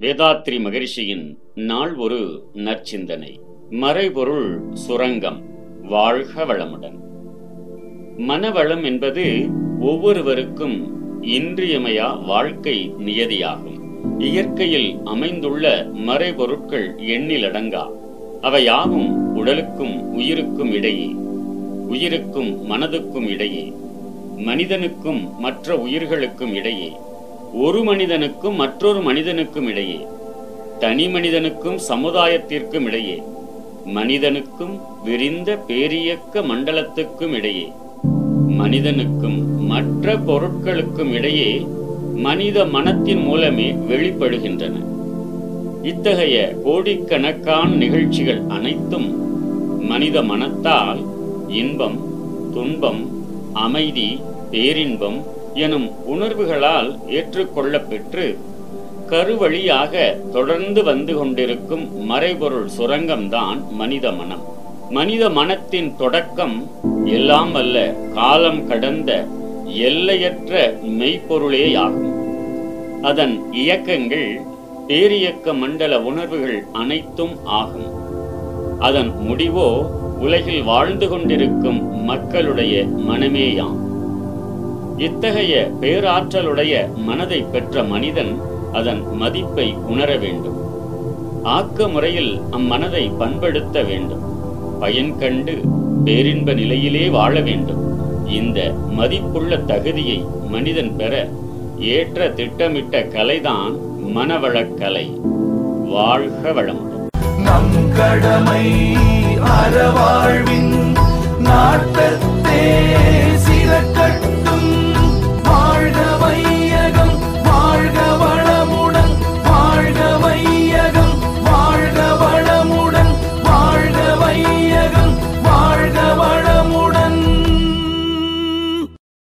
வேதாத்ரி மகரிஷியின் நாள் ஒரு நற்சிந்தனை. மறைபொருள் சுரங்கம் வாழ்க வளமுடன். மனவளம் என்பது ஒவ்வொருவருக்கும் இன்றியமையா வாழ்க்கை நியதியாகும். இயற்கையில் அமைந்துள்ள மறைபொருட்கள் எண்ணிலடங்கா. அவையாவும் உடலுக்கும் உயிருக்கும் இடையே உயிருக்கும் மனதுக்கும் இடையே மனிதனுக்கும் மற்ற உயிர்களுக்கும் இடையே ஒரு மனிதனுக்கும் மற்றொரு மனிதனுக்கும் இடையே தனி மனிதனுக்கும் சமுதாயத்திற்கும் இடையே மனிதனுக்கும் விரிந்த பேரியக்க மண்டலத்துக்கும் இடையே மனிதனுக்கும் மற்ற பொருட்களுக்கும் இடையே மனித மனத்தின் மூலமே வெளிப்படுகின்றன. இத்தகைய கோடிக்கணக்கான நிகழ்ச்சிகள் அனைத்தும் மனித மனத்தால் இன்பம் துன்பம் அமைதி பேரின்பம் எனும் உணர்வுகளால் ஏற்றுக்கொள்ளப்பெற்று கருவழியாக தொடர்ந்து வந்து கொண்டிருக்கும் மறைபொருள் சுரங்கம்தான் மனித மனம். மனித மனத்தின் தொடக்கம் எல்லாம் அல்ல காலம் கடந்த எல்லையற்ற மெய்ப்பொருளேயாகும். அதன் இயக்கங்கள் பேரியக்க மண்டல உணர்வுகள் அனைத்தும் ஆகும். அதன் முடிவோ உலகில் வாழ்ந்து கொண்டிருக்கும் மக்களுடைய மனமேயாம். இத்தகைய பேராற்றலுடைய மனதை பெற்ற மனிதன் அதன் மதிப்பை உணர வேண்டும். ஆக்க முறையில் அம்மனதை பண்படுத்த வேண்டும். பயன் கண்டு பேரின்ப நிலையிலே வாழ வேண்டும். இந்த மதிப்புள்ள தகுதியை மனிதன் பெற ஏற்ற திட்டமிட்ட கலைதான் மனவளக்கலை வாழ்க வளமுடன். நம் கடமை அறவாழ்வின்